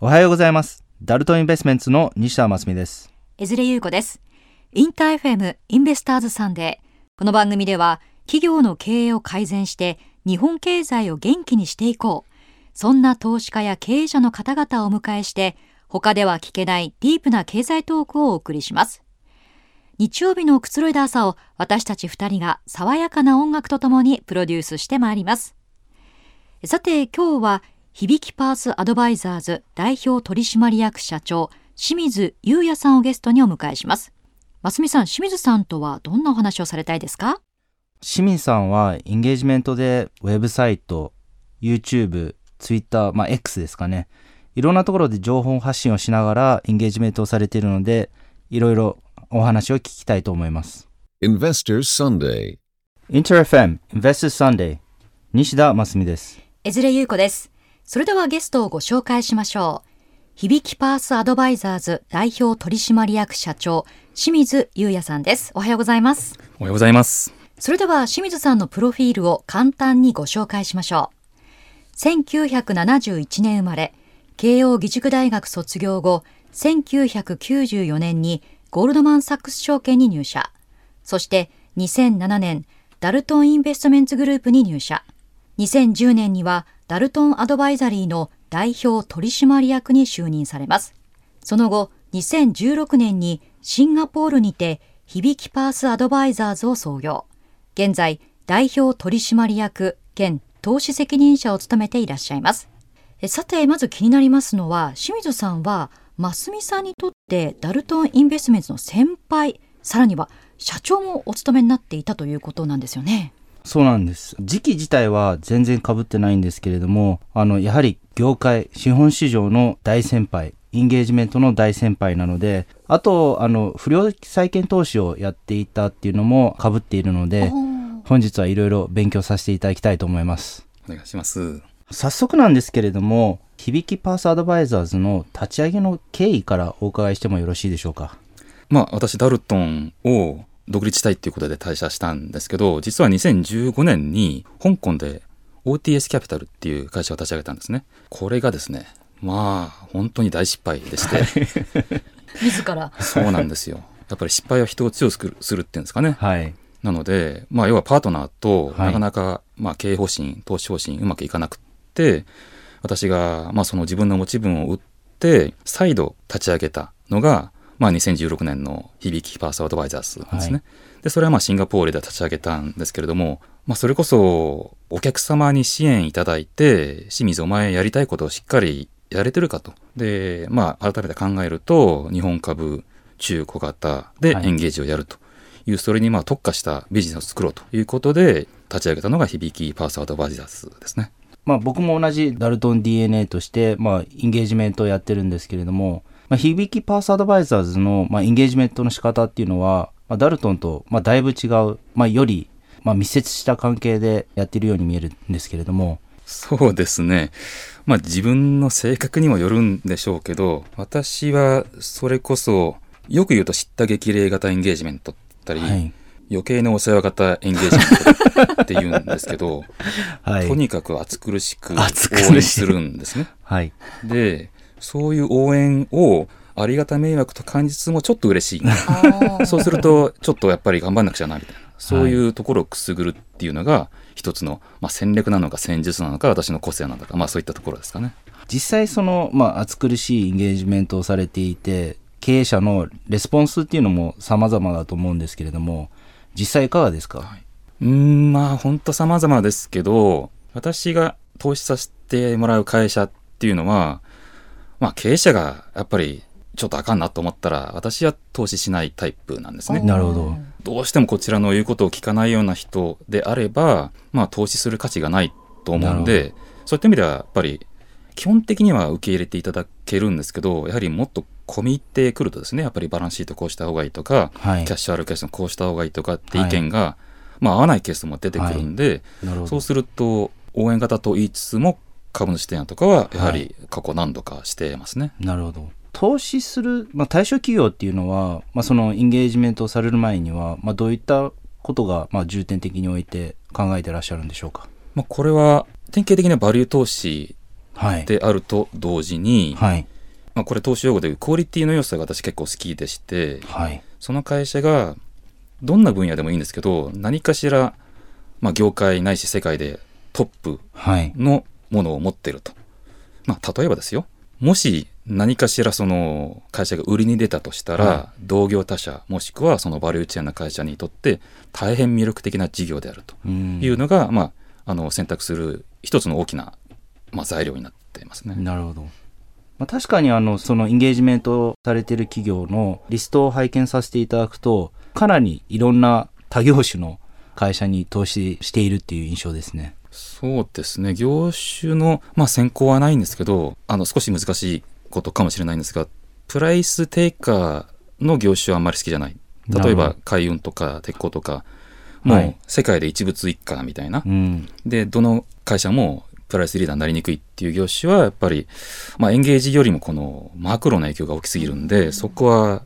おはようございます。ダルトインベストメンツの西田真澄です。江連優子です。インター FM インベスターズサンデー。この番組では企業の経営を改善して日本経済を元気にしていこう。そんな投資家や経営者の方々をお迎えして他では聞けないディープな経済トークをお送りします。日曜日のくつろいだ朝を私たち二人が爽やかな音楽とともにプロデュースしてまいります。さて今日は響きパースアドバイザーズ代表取締役社長清水優也さんをゲストにお迎えします。ますみさん、清水さんとはどんなお話をされたいですか？清水さんはエンゲージメントでウェブサイト、YouTube、Twitter、まあ X ですかね。いろんなところで情報発信をしながらエンゲージメントをされているので、いろいろお話を聞きたいと思います。Investors Sunday. インター FM Investors Sunday 西田真澄です。江連優子です。それではゲストをご紹介しましょう。響きパースアドバイザーズ代表取締役社長、清水優也さんです。おはようございます。おはようございます。それでは清水さんのプロフィールを簡単にご紹介しましょう。1971年生まれ、慶応義塾大学卒業後、1994年にゴールドマン・サックス証券に入社。そして2007年、ダルトン・インベストメンツグループに入社。2010年にはダルトン・アドバイザリーの代表取締役に就任されます。その後、2016年にシンガポールにて響きパースアドバイザーズを創業。現在、代表取締役兼投資責任者を務めていらっしゃいます。さて、まず気になりますのは、清水さんは、ますみさんにとってダルトンインベストメントの先輩、さらには社長もお務めになっていたということなんですよね。そうなんです。時期自体は全然被ってないんですけれども、あの、やはり業界、資本市場の大先輩、インゲージメントの大先輩なので、あと、あの、不良債権投資をやっていたっていうのも被っているので、本日はいろいろ勉強させていただきたいと思います。お願いします。早速なんですけれども、響きパースアドバイザーズの立ち上げの経緯からお伺いしてもよろしいでしょうか？まあ、私、ダルトンを独立したいっていうことで退社したんですけど、実は2015年に香港で OTS キャピタルっていう会社を立ち上げたんですね。これがですね、まあ、本当に大失敗でして、自ら。そうなんですよ。やっぱり失敗は人を強くするっていうんですかね。はい。なので、まあ、要はパートナーとはいなかなか、まあ、経営方針、投資方針うまくいかなくって、私が、まあ、その自分の持ち分を売って、再度立ち上げたのが、まあ、2016年の響きパースアドバイザーズですね。はいで、それはまあ、シンガポールで立ち上げたんですけれども、まあ、それこそ、お客様に支援いただいて、清水お前やりたいことをしっかりやれてるかと。で、まあ、改めて考えると、日本株、中小型ではいエンゲージをやると。いうそれにまあ特化したビジネスを作ろうということで立ち上げたのが響きパースアドバイザーズですね。まあ僕も同じダルトン DNA として、まあインゲージメントをやってるんですけれども、まあ響きパースアドバイザーズの、まあ、インゲージメントの仕方っていうのは、まあ、ダルトンと、まあ、だいぶ違う、まあより、まあ密接した関係でやってるように見えるんですけれども、そうですね。まあ自分の性格にもよるんでしょうけど、私はそれこそよく言うと知った激励型エンゲージメントったり、はい。余計なお世話型エンゲージメントって言うんですけど、はい。とにかく暑苦しく応援するんですね。はい。で、そういう応援をありがた迷惑と感じつつもちょっと嬉しい。そうすると、ちょっとやっぱり頑張んなくちゃな、みたいな。そういうところをくすぐるっていうのが、一つの、まあ、戦略なのか戦術なのか、私の個性なのか、まあそういったところですかね。実際その、まあ暑苦しいインゲージメントをされていて、経営者のレスポンスっていうのも様々だと思うんですけれども、実際いかがですか、うーん、まあ本当様々ですけど、私が投資させてもらう会社っていうのは、まあ経営者がやっぱりちょっとあかんなと思ったら、私は投資しないタイプなんですね。なるほど。どうしてもこちらの言うことを聞かないような人であれば、まあ投資する価値がないと思うんなで、そういった意味ではやっぱり基本的には受け入れていただけるんですけど、やはりもっと込み入ってくるとですね、やっぱりバランスシートこうした方がいいとか、はいキャッシュあるケースのこうした方がいいとかって意見が、まあ合わないケースも出てくるんで、なるほど。そうすると応援型と言いつつも株主提案とかはやはり過去何度かしてますね。なるほど。投資する、まあ、対象企業っていうのは、まあ、そのインゲージメントをされる前には、まあ、どういったことが、まあ、重点的において考えてらっしゃるんでしょうか？まあ、これは典型的なバリュー投資はい。であると同時に、はい。まあ、これ投資用語でいうクオリティの要素が私結構好きでしてはい。その会社がどんな分野でもいいんですけど何かしら、まあ、業界ないし世界でトップはい。のものを持ってると。まあ、例えばですよ。もし何かしらその会社が売りに出たとしたら、は同業他社もしくはそのバリューチェーンの会社にとって大変魅力的な事業であるとうんいうのが、まあ、あの選択する一つの大きな、まあ、材料になっていますね。なるほど。まあ、確かにあの、そのエンゲージメントされている企業のリストを拝見させていただくと、かなりいろんな他業種の会社に投資しているっていう印象ですね。そうですね。業種の、まあ、選考はないんですけどあの少し難しいことかもしれないんですがプライス低下の業種はあんまり好きじゃない。例えば海運とか鉄鋼とかもうはい。世界で一物一家みたいな、うん。でどの会社もプライスリーダーになりにくいっていう業種はやっぱり、まあ、エンゲージよりもこのマクロの影響が大きすぎるんでそこは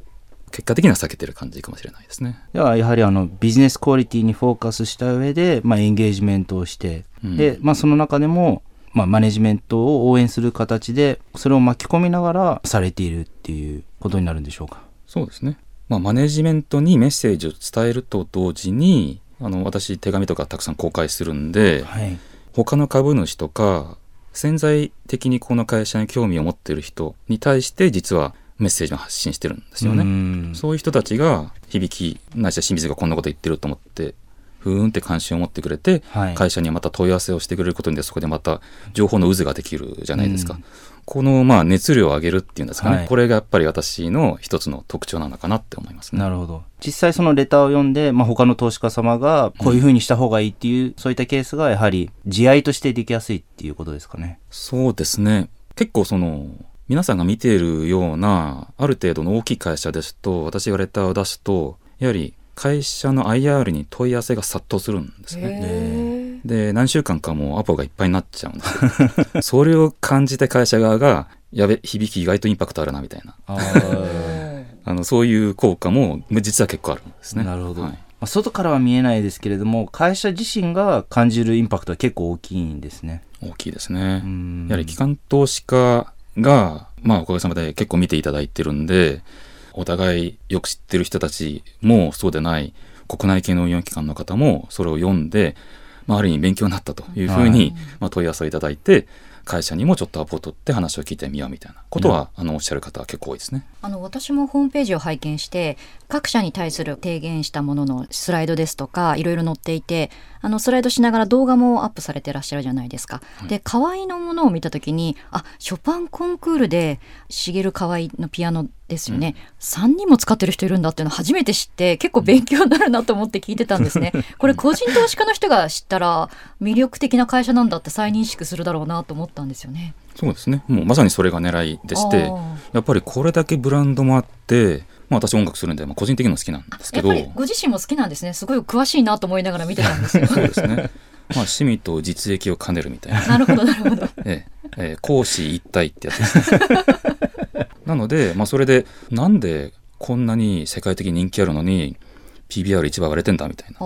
結果的には避けてる感じかもしれないですね。では、やはりあの、ビジネスクオリティにフォーカスした上で、まあ、エンゲージメントをして、うんで、まあ、その中でも、まあ、マネジメントを応援する形で、それを巻き込みながらされているっていうことになるんでしょうか。そうですね。まあ、マネジメントにメッセージを伝えると同時に、あの、私、手紙とかたくさん公開するんで、はい。他の株主とか、潜在的にこの会社に興味を持っている人に対して、実はメッセージを発信してるんですよね。ねそういう人たちが、響き、ないしは清水がこんなこと言ってると思って、ふーんって関心を持ってくれて、はい。会社にまた問い合わせをしてくれることで、そこでまた情報の渦ができるじゃないですか。うんこの、まあ、熱量を上げるっていうんですかね。はいこれがやっぱり私の一つの特徴なのかなって思いますね。なるほど。実際そのレターを読んで、まあ、他の投資家様がこういうふうにした方がいいっていう、そういったケースがやはり地合いとしてできやすいっていうことですかね。そうですね。結構その、皆さんが見ているような、ある程度の大きい会社ですと、私がレターを出すと、やはり会社の IR に問い合わせが殺到するんですね。へで、何週間かもうアポがいっぱいになっちゃうんですよ。それを感じて会社側が、やべ、響き意外とインパクトあるな、みたいな。ー あの、そういう効果も、実は結構あるんですね。なるほど。はいまあ、外からは見えないですけれども、会社自身が感じるインパクトは結構大きいんですね。大きいですね。うんやはり機関投資家が、まあおかげさまで結構見ていただいてるんで、お互いよく知ってる人たちもそうでない国内系の運用機関の方もそれを読んで、まあある意味勉強になったというふうに、まあ問い合わせをいただいて、会社にもちょっとアポを取って話を聞いてみようみたいなことは、あのおっしゃる方は結構多いですね。あの私もホームページを拝見して各社に対する提言したもののスライドですとかいろいろ載っていてあのスライドしながら動画もアップされてらっしゃるじゃないですか。で河合のものを見た時にあショパンコンクールで茂河合のピアノですよね、3人も使ってる人いるんだっていうの初めて知って結構勉強になるなと思って聞いてたんですね。これ個人投資家の人が知ったら魅力的な会社なんだって再認識するだろうなと思ったんですよね。そうですね。もうまさにそれが狙いでしてやっぱりこれだけブランドもあって、まあ私音楽するんで、まあ個人的にも好きなんですけど、ご自身も好きなんですね。すごい詳しいなと思いながら見てたんですよ。そうですね。まあ趣味と実益を兼ねるみたいな。なるほどなるほど。ええええ講師一体ってやつですね。なので、まあ、それでなんでこんなに世界的に人気あるのに PBR1 倍割れてんだみたいな。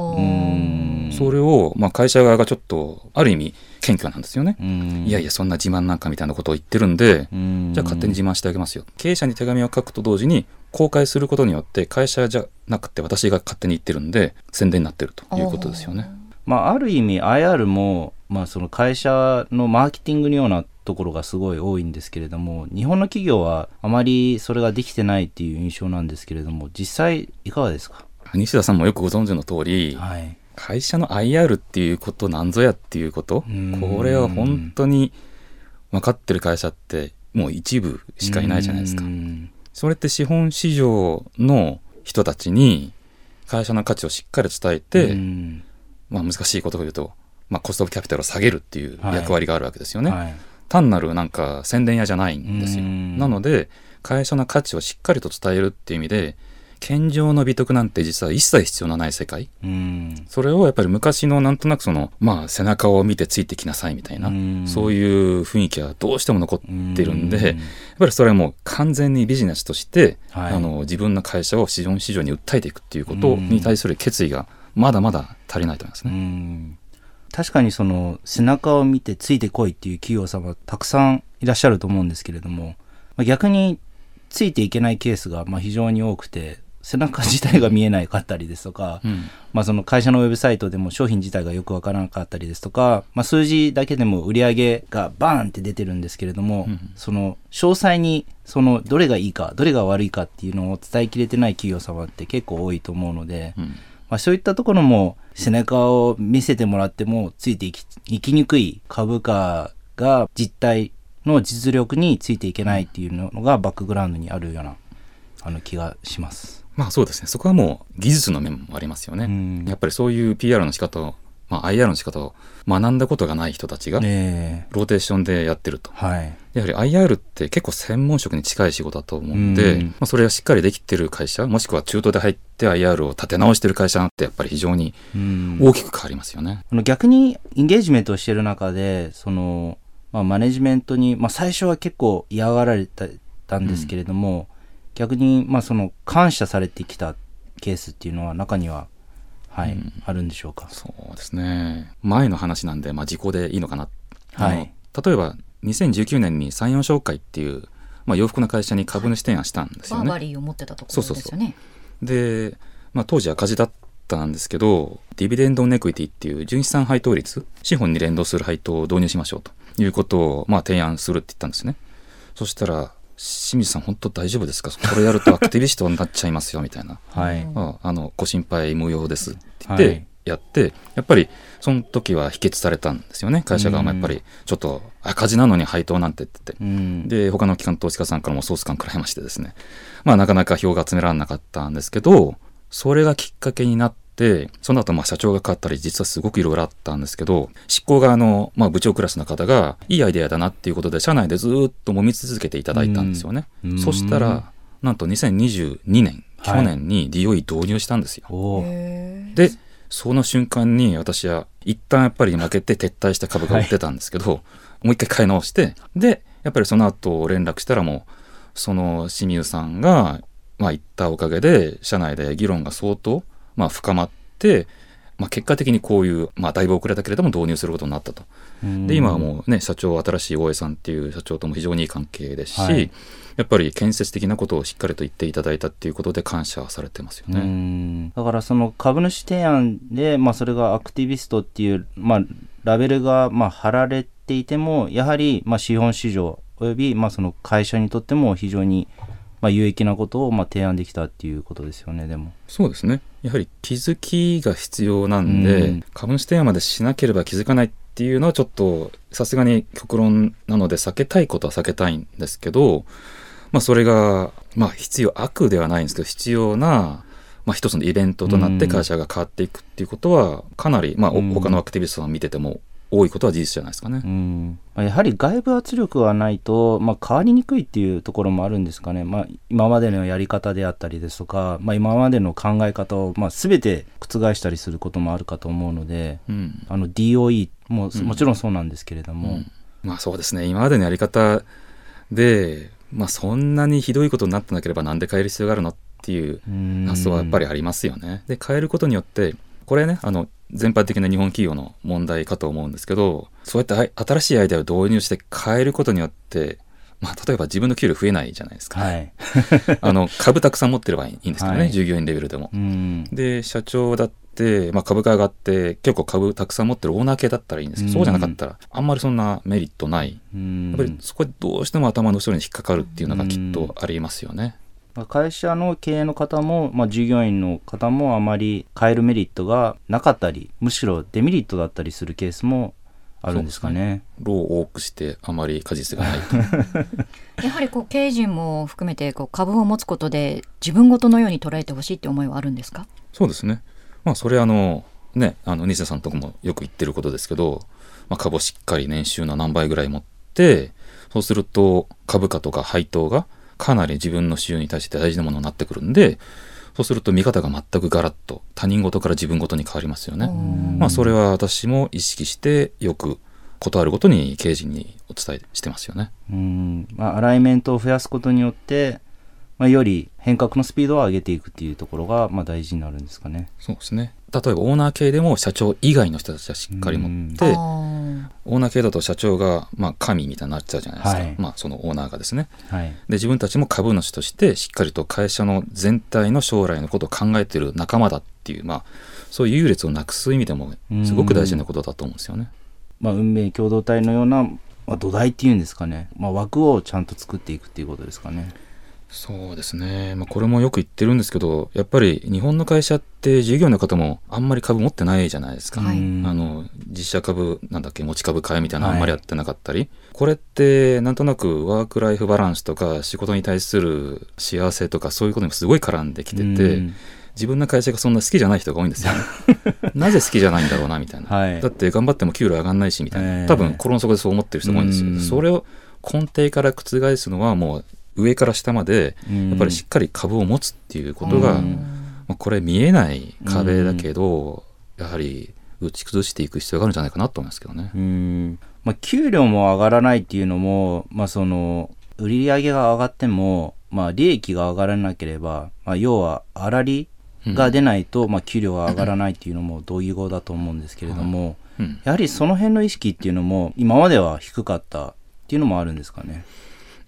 それを、まあ、会社側がちょっとある意味謙虚なんですよね。うんいやいやそんな自慢なんかみたいなことを言ってるんで、うんじゃあ勝手に自慢してあげますよ。経営者に手紙を書くと同時に公開することによって会社じゃなくて私が勝手に言ってるんで宣伝になってるということですよね。まあ、ある意味 IR も、まあ、その会社のマーケティングのようなところがすごい多いんですけれども日本の企業はあまりそれができてないっていう印象なんですけれども実際いかがですか？西田さんもよくご存知の通り、はい。会社の IR っていうことなんぞやっていうことうん。これは本当に分かってる会社ってもう一部しかいないじゃないですか。う。ん。それって資本市場の人たちに会社の価値をしっかり伝えて、うん。まあ難しいことを言うと、まあコストオブキャピタルを下げるっていうはい。役割があるわけですよね。はい。単なるなんか宣伝屋じゃないんですよ。うん。なので会社の価値をしっかりと伝えるっていう意味で健常の美徳なんて実は一切必要のない世界。うん。それをやっぱり昔のなんとなくそのまあ背中を見てついてきなさいみたいな、うん。そういう雰囲気はどうしても残ってるんで、うん。やっぱりそれはもう完全にビジネスとして、はい。あの自分の会社を資本市場に訴えていくっていうことうん。に対する決意がまだまだ足りないと思いますうね。ん。確かにその背中を見てついてこいっていう企業様たくさんいらっしゃると思うんですけれども、まあ、逆についていけないケースがまあ非常に多くて背中自体が見えないかったりですとか、うんまあ、その会社のウェブサイトでも商品自体がよくわからなかったりですとか、まあ、数字だけでも売り上げがバーンって出てるんですけれども、うんその詳細にそのどれがいいかどれが悪いかっていうのを伝えきれてない企業様って結構多いと思うので、うんまあ、そういったところも背中を見せてもらってもついていきいきにくい株価が実態の実力についていけないっていうのがバックグラウンドにあるようなあの気がします。まあそうですね。そこはもう技術の面もありますよね、うん。やっぱりそういう PR の仕方を、まあ、IR の仕方を学んだことがない人たちがローテーションでやってると。はい。やはり IR って結構専門職に近い仕事だと思うんで、うん。まあ、それがしっかりできてる会社もしくは中途で入って IR を立て直してる会社ってやっぱり非常にうん。大きく変わりますよね。逆にインゲージメントをしてる中でその、まあ、マネジメントに、まあ、最初は結構嫌がられたたんですけれども、逆に、まあ、その感謝されてきたケースっていうのは中には、はいうんあるんでしょうか？そうですね前の話なんで、まあ、時効でいいのかな、はい例えば2019年に三四商会っていう、まあ、洋服の会社に株主提案したんですよね。バーバリーを持ってたところですよね。で、まあ、当時赤字だったんですけど Dividend on Equity っていう純資産配当率資本に連動する配当を導入しましょうということを、まあ、提案するって言ったんですねそしたら清水さん本当大丈夫ですか？これやるとアクティビストになっちゃいますよみたいな。はい。うん。ああのご心配無用ですって言って、はい。やってやっぱりその時は否決されたんですよね。会社側もやっぱりちょっと赤字なのに配当なんてって言ってうん、で他の機関投資家さんからも総スカンくらいましてですね。まあなかなか票が集められなかったんですけどそれがきっかけになってその後まあ社長が変わったり実はすごくいろいろあったんですけど執行側のまあ部長クラスの方がいいアイデアだなっていうことで社内でずっと揉み続けていただいたんですよね、うん。そしたらなんと2022年はい。去年に DOE 導入したんですよ、でその瞬間に私は一旦やっぱり負けて撤退した株が売ってたんですけど、もう一回買い直してでやっぱりその後連絡したらもうその清水さんがまあ言ったおかげで社内で議論が相当まあ深まって、まあ、結果的にこういう、まあ、だいぶ遅れたけれども導入することになったと。うんで今はもうね社長新しい大江さんっていう社長とも非常にいい関係ですし、はいやっぱり建設的なことをしっかりと言っていただいたっていうことで感謝されてますようね。んだからその株主提案で、まあ、それがアクティビストっていう、まあ、ラベルがまあ貼られていてもやはりまあ資本市場およびまあその会社にとっても非常にまあ有益なことをまあ提案できたっていうことですよねでも。そうですね。やはり気づきが必要なんで、うん。株主提案までしなければ気づかないっていうのはちょっとさすがに極論なので避けたいことは避けたいんですけど、まあ、それが、まあ、必要悪ではないんですけど必要な、まあ、一つのイベントとなってうん。会社が変わっていくっていうことはかなり、まあ、他のアクティビストさんを見てても多いことは事実じゃないですかね。うん。まあやはり外部圧力がないと、まあ、変わりにくいっていうところもあるんですかね、まあ、今までのやり方であったりですとか、まあ、今までの考え方を、まあ、全て覆したりすることもあるかと思うのでうん。あの DOE も、うん。もちろんそうなんですけれども、うん。まあそうですね。今までのやり方で、まあ、そんなにひどいことになってなければなんで変える必要があるのっていううん発想はやっぱりありますよね。で変えることによってこれねあの全般的な日本企業の問題かと思うんですけどそうやって新しいアイデアを導入して変えることによって、まあ、例えば自分の給料増えないじゃないですか、はい、あの株たくさん持ってればいいんですけどね、はい。従業員レベルでも。うん。で社長だって、まあ、株価上がって結構株たくさん持ってるオーナー系だったらいいんですけど、うん。そうじゃなかったらあんまりそんなメリットない。うん。やっぱりそこでどうしても頭の後ろに引っかかるっていうのがきっとありますよね。まあ会社の経営の方も、まあ、従業員の方もあまり変えるメリットがなかったりむしろデメリットだったりするケースもあるんですかね。労を多くしてあまり果実がないと。やはりこう経営陣も含めてこう株を持つことで自分ごとのように捉えてほしいって思いはあるんですか？そうですね。まあそれあのねあの西田さんとこもよく言ってることですけど、まあ、株をしっかり年収の何倍ぐらい持ってそうすると株価とか配当がかなり自分の収入に対して大事なものになってくるんでそうすると見方が全くガラッと他人事から自分事に変わりますよね。うんまあそれは私も意識してよくことあるごとに経営陣にお伝えしてますよね。うんまあ、アライメントを増やすことによって、まあ、より変革のスピードを上げていくっていうところが、まあ、大事になるんですかね。そうですね例えばオーナー系でも社長以外の人たちはしっかり持って、オーナー系だと社長が、まあ、神みたいになっちゃうじゃないですか、はいまあ、そのオーナーがですねはい。で自分たちも株主としてしっかりと会社の全体の将来のことを考えている仲間だっていう、まあ、そういう優劣をなくす意味でもすごく大事なことだと思うんですよね。まあ、運命共同体のような、まあ、土台っていうんですかね。まあ、枠をちゃんと作っていくっていうことですかね。そうですね、まあ、これもよく言ってるんですけどやっぱり日本の会社って従業員の方もあんまり株持ってないじゃないですか、はい。うん。あの実社株なんだっけ持ち株買いみたいなのあんまりやってなかったり、これってなんとなくワーク・ライフ・バランスとか仕事に対する幸せとかそういうことにもすごい絡んできてて、うん。自分の会社がそんな好きじゃない人が多いんですよ。ね なぜ好きじゃないんだろうなみたいな、はい。だって頑張っても給料上がんないしみたいな、ええ。多分心の底でそう思ってる人が多いんですよ、うん。それを根底から覆すのはもう上から下までうん。やっぱりしっかり株を持つっていうことが、うん。まあ、これ見えない壁だけど、やはり打ち崩していく必要があるんじゃないかなと思いますけどね。うん。まあ、給料も上がらないっていうのも、まあ、その売り上げが上がっても、まあ、利益が上がらなければ、まあ、要は粗利が出ないと、まあ、給料が上がらないっていうのも 同義語だと思うんですけれども、うん。やはりその辺の意識っていうのも今までは低かったっていうのもあるんですかね。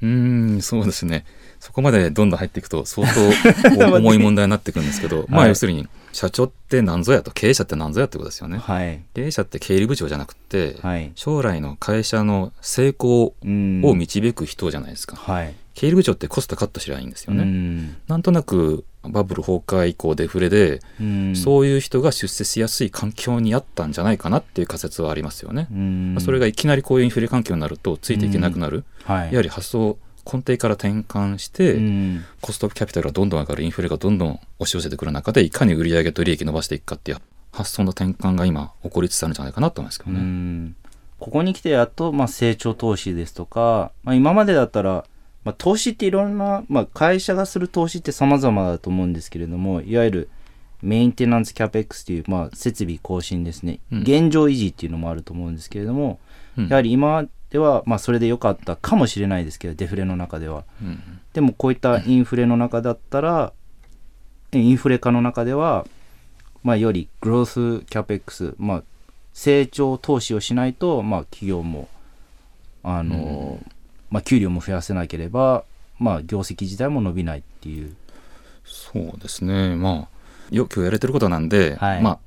うーん、そうですね。そこまでどんどん入っていくと相当 重い問題になってくるんですけど、まあはい要するに社長って何ぞやと経営者って何ぞやってことですよね。はい。経営者って経理部長じゃなくて、はい。将来の会社の成功うんを導く人じゃないですか。はい。経理部長ってコストカットしりゃいいんですよね。うんなんとなくバブル崩壊以降デフレで、うんそういう人が出世しやすい環境にあったんじゃないかなっていう仮説はありますよね。うんまあそれがいきなりこういうインフレ環境になるとついていけなくなる、はい。やはり発想を根底から転換して、うんコストキャピタルがどんどん上がるインフレがどんどん押し寄せてくる中でいかに売上と利益伸ばしていくかっていう発想の転換が今起こりつつあるんじゃないかなと思いますけどうね。んここに来てやっと、まあ、成長投資ですとか、まあ、今までだったら、まあ、投資っていろんな、まあ、会社がする投資って様々だと思うんですけれどもいわゆるメインテナンスキャペックスという、まあ、設備更新ですね、うん。現状維持っていうのもあると思うんですけれども、うん。やはり今では、まあ、それで良かったかもしれないですけどデフレの中では。うんでもこういったインフレの中だったら、インフレ化の中では、まあ、よりグロースキャペックス、まあ、成長投資をしないと、まあ、企業も、あの、まあ、給料も増やせなければ、まあ、業績自体も伸びないっていう。そうですねまあよくやれてることなんで、はいまあ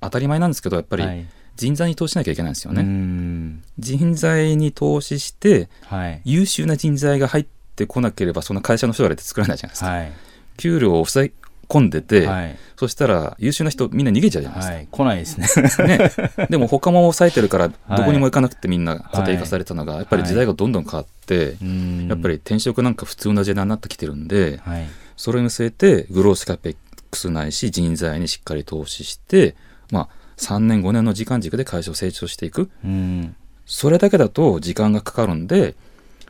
当たり前なんですけどやっぱりはい、人材に投資しなきゃいけないんですようね。ん人材に投資してはい。優秀な人材が入ってこなければその会社の将来って作らないじゃないですか。はい。給料を抑え込んでて、はい。そしたら優秀な人みんな逃げちゃうじゃないですか。はい。来ないですね。ね、でも他も抑えてるからはいどこにも行かなくてみんな固定化されたのがやっぱり時代がどんどん変わってうんやっぱり、転職なんか普通な時代になってきてるんではい。それを見据えてグロースキャペックスないし人材にしっかり投資してまあ3年5年の時間軸で会社を成長していくうん。それだけだと時間がかかるんで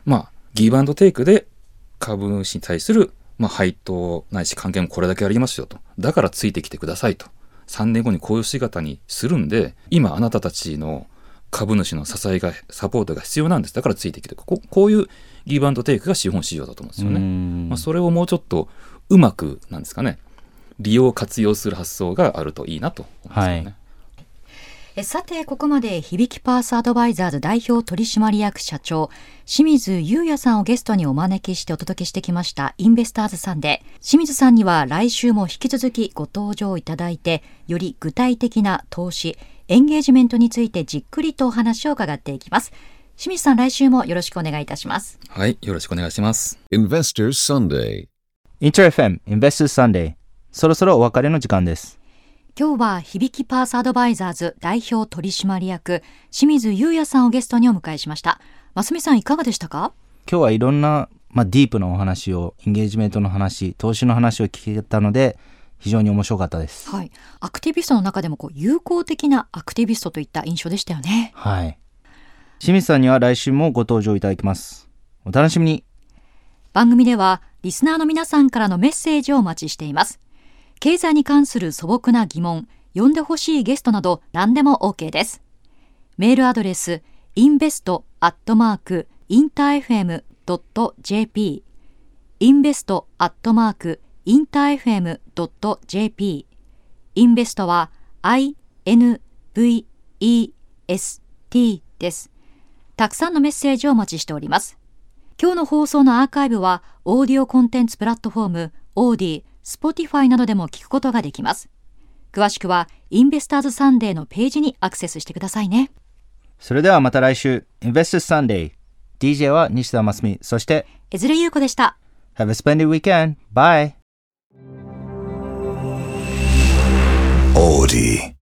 まあギブアンドテイクで株主に対するまあ配当ないし還元もこれだけやりますよと。だからついてきてくださいと。3年後にこういう姿にするんで今あなたたちの株主の支えがサポートが必要なんです。だからついてきてここういうギブアンドテイクが資本市場だと思うんですよね、うん。まあ、それをもうちょっとうまくなんですかね利用活用する発想があるといいなと思いますよね、はいえさてここまで響きパースアドバイザーズ代表取締役社長清水優也さんをゲストにお招きしてお届けしてきましたインベスターズさんで清水さんには来週も引き続きご登場いただいてより具体的な投資エンゲージメントについてじっくりとお話を伺っていきます清水さん来週もよろしくお願いいたしますはい、よろしくお願いします Investors Sunday. インター FM Investors Sunday そろそろお別れの時間です。今日は響きパースアドバイザーズ代表取締役清水優也さんをゲストにお迎えしました増美さんいかがでしたか？今日はいろんな、まあ、ディープなお話を、エンゲージメントの話、投資の話を聞けたので、非常に面白かったです。はい、アクティビストの中でもこう友好的なアクティビストといった印象でしたよね。はい。清水さんには来週もご登場いただきます。お楽しみに。番組ではリスナーの皆さんからのメッセージをお待ちしています。経済に関する素朴な疑問、呼んでほしいゲストなど何でも OK です。メールアドレス invest.interfm.jp invest.interfm.jp invest は INVEST です。たくさんのメッセージをお待ちしております。今日の放送のアーカイブは、オーディオコンテンツプラットフォーム、 AuDee、Spotify などでも聞くことができます。詳しくは、 Investors Sunday のページにアクセスしてくださいね。それではまた来週、Investors Sunday。DJ は西田真澄。そして、江連優子でした。Have a splendid weekend. Bye! Audi.